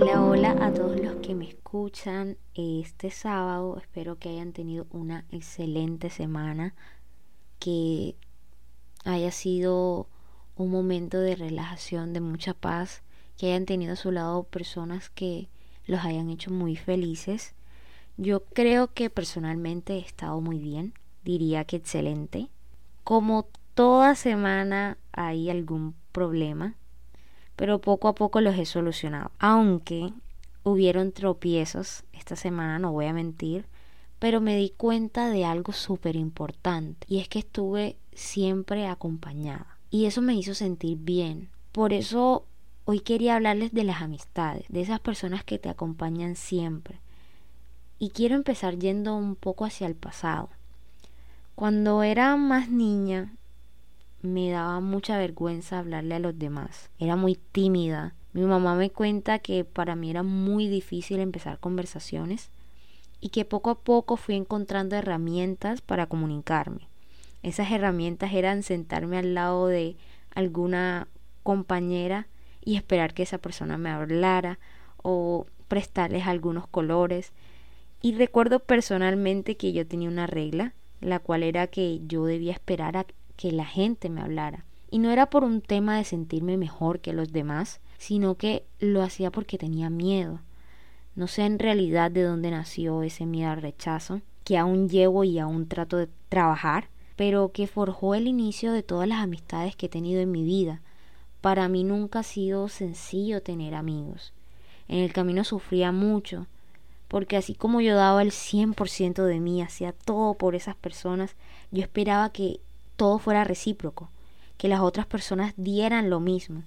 Hola, hola a todos los que me escuchan este sábado. Espero que hayan tenido una excelente semana, que haya sido un momento de relajación, de mucha paz, que hayan tenido a su lado personas que los hayan hecho muy felices. Yo creo que personalmente he estado muy bien, diría que excelente. Como toda semana hay algún problema, pero poco a poco los he solucionado. Aunque hubieron tropiezos esta semana, no voy a mentir, pero me di cuenta de algo súper importante y es que estuve siempre acompañada y eso me hizo sentir bien. Por eso hoy quería hablarles de las amistades, de esas personas que te acompañan siempre. Y quiero empezar yendo un poco hacia el pasado. Cuando era más niña me daba mucha vergüenza hablarle a los demás. Era muy tímida. Mi mamá me cuenta que para mí era muy difícil empezar conversaciones y que poco a poco fui encontrando herramientas para comunicarme. Esas herramientas eran sentarme al lado de alguna compañera y esperar que esa persona me hablara o prestarles algunos colores. Y recuerdo personalmente que yo tenía una regla, la cual era que yo debía esperar a que la gente me hablara. Y no era por un tema de sentirme mejor que los demás, sino que lo hacía porque tenía miedo. No sé en realidad de dónde nació ese miedo al rechazo, que aún llevo y aún trato de trabajar, pero que forjó el inicio de todas las amistades que he tenido en mi vida. Para mí nunca ha sido sencillo tener amigos. En el camino sufría mucho, porque así como yo daba el 100% de mí, hacía todo por esas personas, yo esperaba que todo fuera recíproco, que las otras personas dieran lo mismo.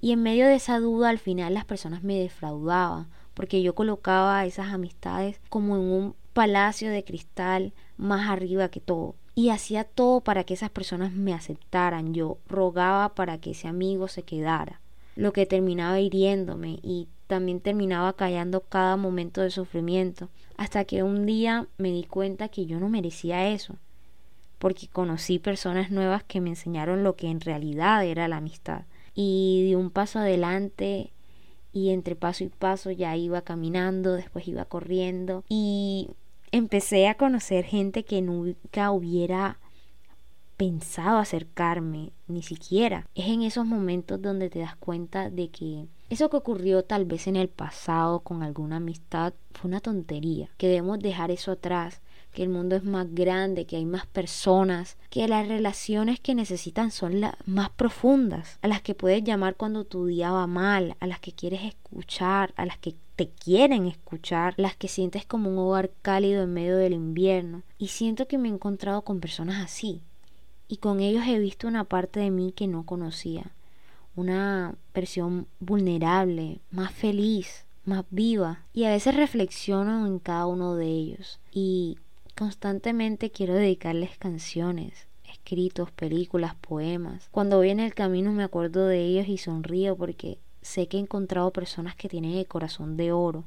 Y en medio de esa duda al final las personas me defraudaban, porque yo colocaba esas amistades como en un palacio de cristal más arriba que todo. Y hacía todo para que esas personas me aceptaran. Yo rogaba para que ese amigo se quedara. Lo que terminaba hiriéndome y también terminaba callando cada momento de sufrimiento. Hasta que un día me di cuenta que yo no merecía eso porque conocí personas nuevas que me enseñaron lo que en realidad era la amistad. Y di un paso adelante y entre paso y paso ya iba caminando, después iba corriendo y empecé a conocer gente que nunca hubiera pensado acercarme, ni siquiera. Es en esos momentos donde te das cuenta de que eso que ocurrió tal vez en el pasado con alguna amistad fue una tontería, que debemos dejar eso atrás que el mundo es más grande, que hay más personas, que las relaciones que necesitan son las más profundas, a las que puedes llamar cuando tu día va mal, a las que quieres escuchar, a las que te quieren escuchar, las que sientes como un hogar cálido en medio del invierno. Y siento que me he encontrado con personas así. Y con ellos he visto una parte de mí que no conocía. Una versión vulnerable, más feliz, más viva. Y a veces reflexiono en cada uno de ellos. Y Constantemente quiero dedicarles canciones, escritos, películas, poemas. Cuando voy en el camino me acuerdo de ellos y sonrío porque sé que he encontrado personas que tienen el corazón de oro,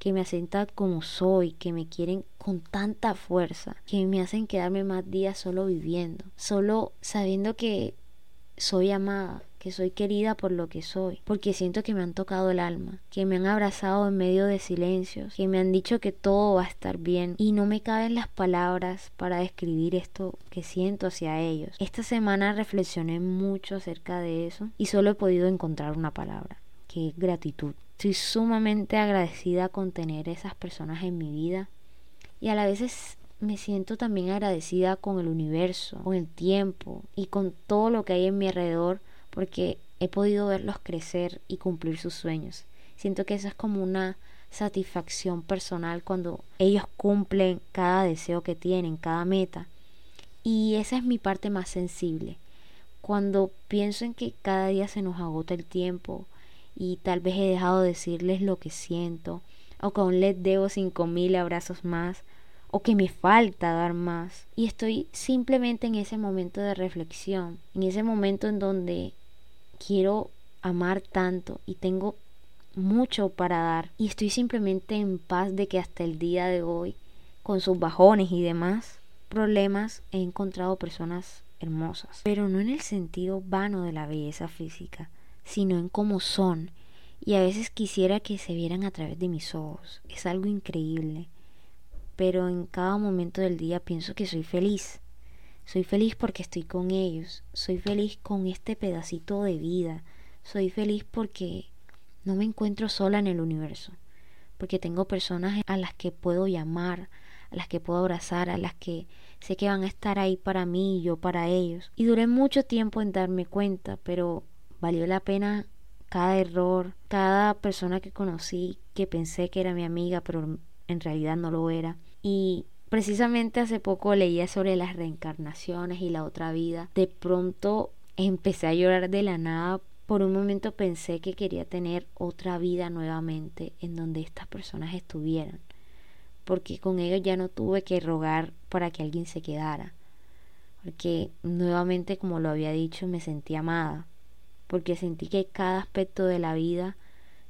que me aceptan como soy, que me quieren con tanta fuerza, que me hacen quedarme más días solo viviendo, solo sabiendo que soy amada, que soy querida por lo que soy, porque siento que me han tocado el alma, que me han abrazado en medio de silencios, que me han dicho que todo va a estar bien y no me caben las palabras para describir esto que siento hacia ellos. Esta semana reflexioné mucho acerca de eso y solo he podido encontrar una palabra, que es gratitud. Estoy sumamente agradecida con tener esas personas en mi vida y a la vez me siento también agradecida con el universo, con el tiempo y con todo lo que hay en mi alrededor porque he podido verlos crecer y cumplir sus sueños. Siento que eso es como una satisfacción personal cuando ellos cumplen cada deseo que tienen, cada meta. Y esa es mi parte más sensible. Cuando pienso en que cada día se nos agota el tiempo y tal vez he dejado de decirles lo que siento, o que aún les debo cinco mil abrazos más, o que me falta dar más. Y estoy simplemente en ese momento de reflexión, en ese momento en donde quiero amar tanto y tengo mucho para dar y estoy simplemente en paz de que hasta el día de hoy, con sus bajones y demás problemas, he encontrado personas hermosas, pero no en el sentido vano de la belleza física, sino en cómo son Y a veces quisiera que se vieran a través de mis ojos. Es algo increíble. Pero en cada momento del día pienso que soy feliz. Soy feliz porque estoy con ellos. Soy feliz con este pedacito de vida. Soy feliz porque no me encuentro sola en el universo. Porque tengo personas a las que puedo llamar, a las que puedo abrazar, a las que sé que van a estar ahí para mí y yo para ellos. Y duré mucho tiempo en darme cuenta, pero valió la pena cada error, cada persona que conocí que pensé que era mi amiga, pero en realidad no lo era. Y precisamente hace poco leía sobre las reencarnaciones y la otra vida. De pronto empecé a llorar de la nada. Por un momento pensé que quería tener otra vida nuevamente en donde estas personas estuvieran. Porque con ellos ya no tuve que rogar para que alguien se quedara. Porque nuevamente, como lo había dicho, me sentí amada porque sentí que cada aspecto de la vida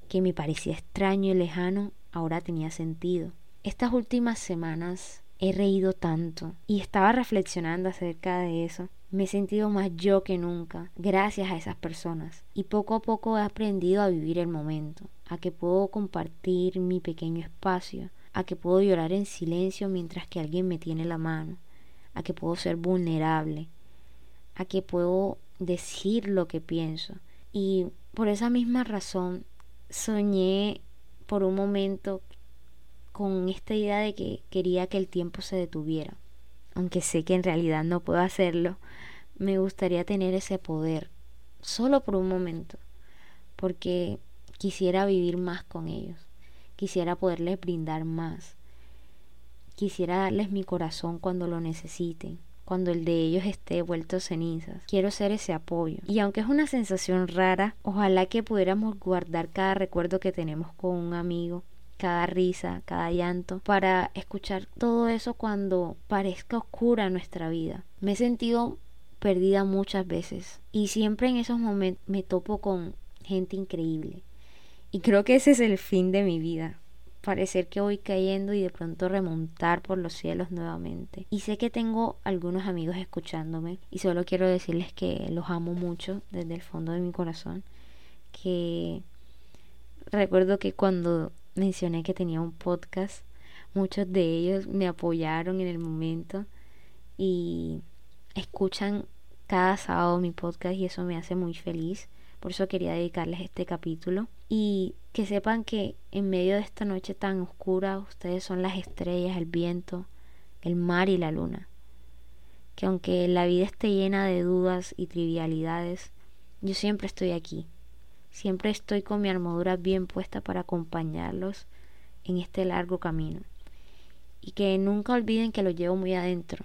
que me parecía extraño y lejano ahora tenía sentido. Estas últimas semanas he reído tanto y estaba reflexionando acerca de eso. Me he sentido más yo que nunca gracias a esas personas y poco a poco he aprendido a vivir el momento, a que puedo compartir mi pequeño espacio, a que puedo llorar en silencio mientras que alguien me tiene la mano, a que puedo ser vulnerable, a que puedo decir lo que pienso. Y por esa misma razón soñé por un momento con esta idea de que quería que el tiempo se detuviera. Aunque sé que en realidad no puedo hacerlo, me gustaría tener ese poder, solo por un momento, porque quisiera vivir más con ellos, quisiera poderles brindar más, quisiera darles mi corazón cuando lo necesiten, cuando el de ellos esté vuelto cenizas. Quiero ser ese apoyo. Y aunque es una sensación rara, ojalá que pudiéramos guardar cada recuerdo que tenemos con un amigo, cada risa, cada llanto, para escuchar todo eso cuando parezca oscura nuestra vida. Me he sentido perdida muchas veces y siempre en esos momentos me topo con gente increíble. Y creo que ese es el fin de mi vida, parecer que voy cayendo y de pronto remontar por los cielos nuevamente. Y sé que tengo algunos amigos escuchándome y solo quiero decirles que los amo mucho desde el fondo de mi corazón. Que recuerdo que cuando mencioné que tenía un podcast, muchos de ellos me apoyaron en el momento y escuchan cada sábado mi podcast y eso me hace muy feliz. Por eso quería dedicarles este capítulo y que sepan que en medio de esta noche tan oscura ustedes son las estrellas, el viento, el mar y la luna. Que aunque la vida esté llena de dudas y trivialidades, yo siempre estoy aquí. Siempre estoy con mi armadura bien puesta para acompañarlos en este largo camino. Y que nunca olviden que lo llevo muy adentro.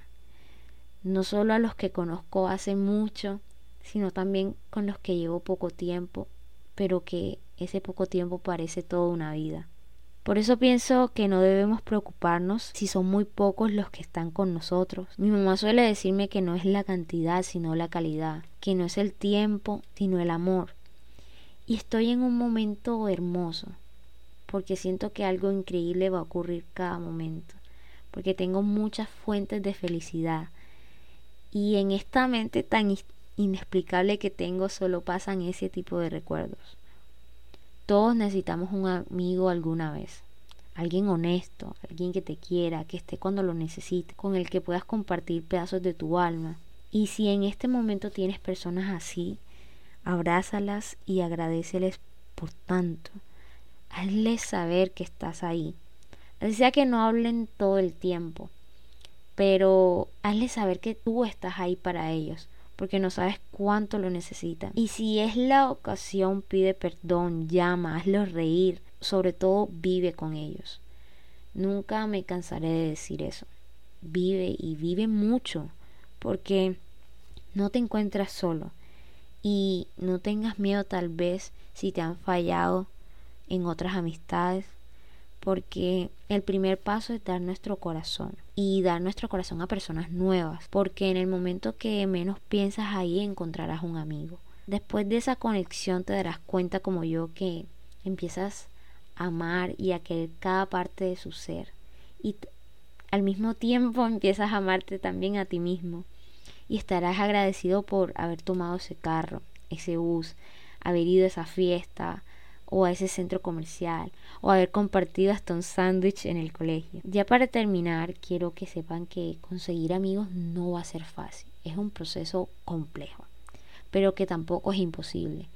No solo a los que conozco hace mucho, sino también con los que llevo poco tiempo, pero que ese poco tiempo parece toda una vida. Por eso pienso que no debemos preocuparnos si son muy pocos los que están con nosotros. Mi mamá suele decirme que no es la cantidad, sino la calidad, que no es el tiempo, sino el amor. Y estoy en un momento hermoso, porque siento que algo increíble va a ocurrir cada momento, porque tengo muchas fuentes de felicidad. Y en esta mente tan inexplicable que tengo solo pasan ese tipo de recuerdos. Todos necesitamos un amigo alguna vez, alguien honesto, alguien que te quiera, que esté cuando lo necesites, con el que puedas compartir pedazos de tu alma. Y si en este momento tienes personas así, abrázalas y agradeceles por tanto. Hazles saber que estás ahí. Así sea que no hablen todo el tiempo, pero hazles saber que tú estás ahí para ellos porque no sabes cuánto lo necesitan. Y si es la ocasión, pide perdón, llama, hazlos reír, sobre todo vive con ellos. Nunca me cansaré de decir eso. Vive y vive mucho, porque no te encuentras solo y no tengas miedo tal vez si te han fallado en otras amistades porque el primer paso es dar nuestro corazón y dar nuestro corazón a personas nuevas, porque en el momento que menos piensas ahí encontrarás un amigo. Después de esa conexión te darás cuenta como yo que empiezas a amar y a querer cada parte de su ser y al mismo tiempo empiezas a amarte también a ti mismo y estarás agradecido por haber tomado ese carro, ese bus, haber ido a esa fiesta, o a ese centro comercial o haber compartido hasta un sándwich en el colegio. Ya para terminar, quiero que sepan que conseguir amigos no va a ser fácil. Es un proceso complejo, pero que tampoco es imposible.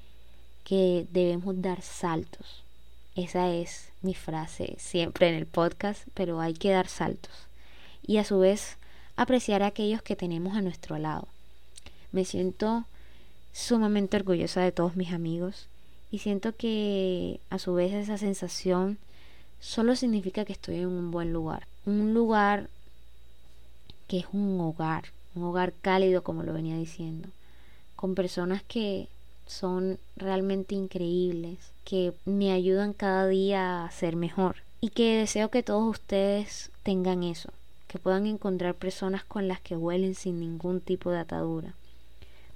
Que debemos dar saltos. Esa es mi frase siempre en el podcast, pero hay que dar saltos. Y a su vez apreciar a aquellos que tenemos a nuestro lado. Me siento sumamente orgullosa de todos mis amigos y siento que a su vez esa sensación solo significa que estoy en un buen lugar. Un lugar que es un hogar, un hogar cálido como lo venía diciendo, con personas que son realmente increíbles, que me ayudan cada día a ser mejor y que deseo que todos ustedes tengan eso, que puedan encontrar personas con las que huelen sin ningún tipo de atadura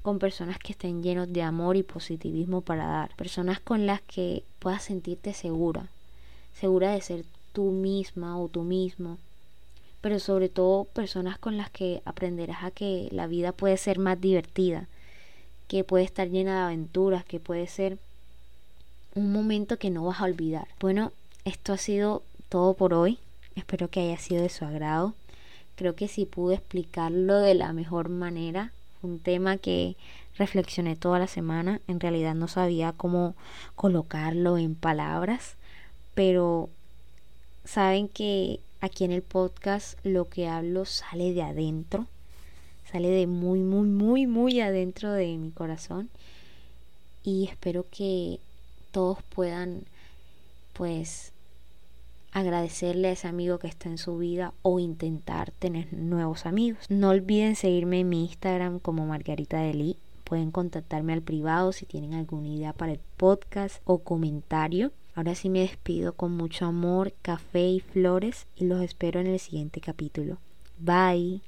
con personas que estén llenos de amor y positivismo para dar, personas con las que puedas sentirte segura, segura de ser tú misma o tú mismo, pero sobre todo personas con las que aprenderás a que la vida puede ser más divertida, que puede estar llena de aventuras, que puede ser un momento que no vas a olvidar. Bueno, esto ha sido todo por hoy. Espero que haya sido de su agrado. Creo que si pude explicarlo de la mejor manera, un tema que reflexioné toda la semana. En realidad no sabía cómo colocarlo en palabras, pero saben que aquí en el podcast lo que hablo sale de adentro, sale de muy, muy, muy, muy adentro de mi corazón. Y espero que todos puedan, pues, agradecerle a ese amigo que está en su vida o intentar tener nuevos amigos. No olviden seguirme en mi Instagram como Margarita Deli. Pueden contactarme al privado si tienen alguna idea para el podcast o comentario. Ahora sí me despido con mucho amor, café y flores y los espero en el siguiente capítulo. Bye.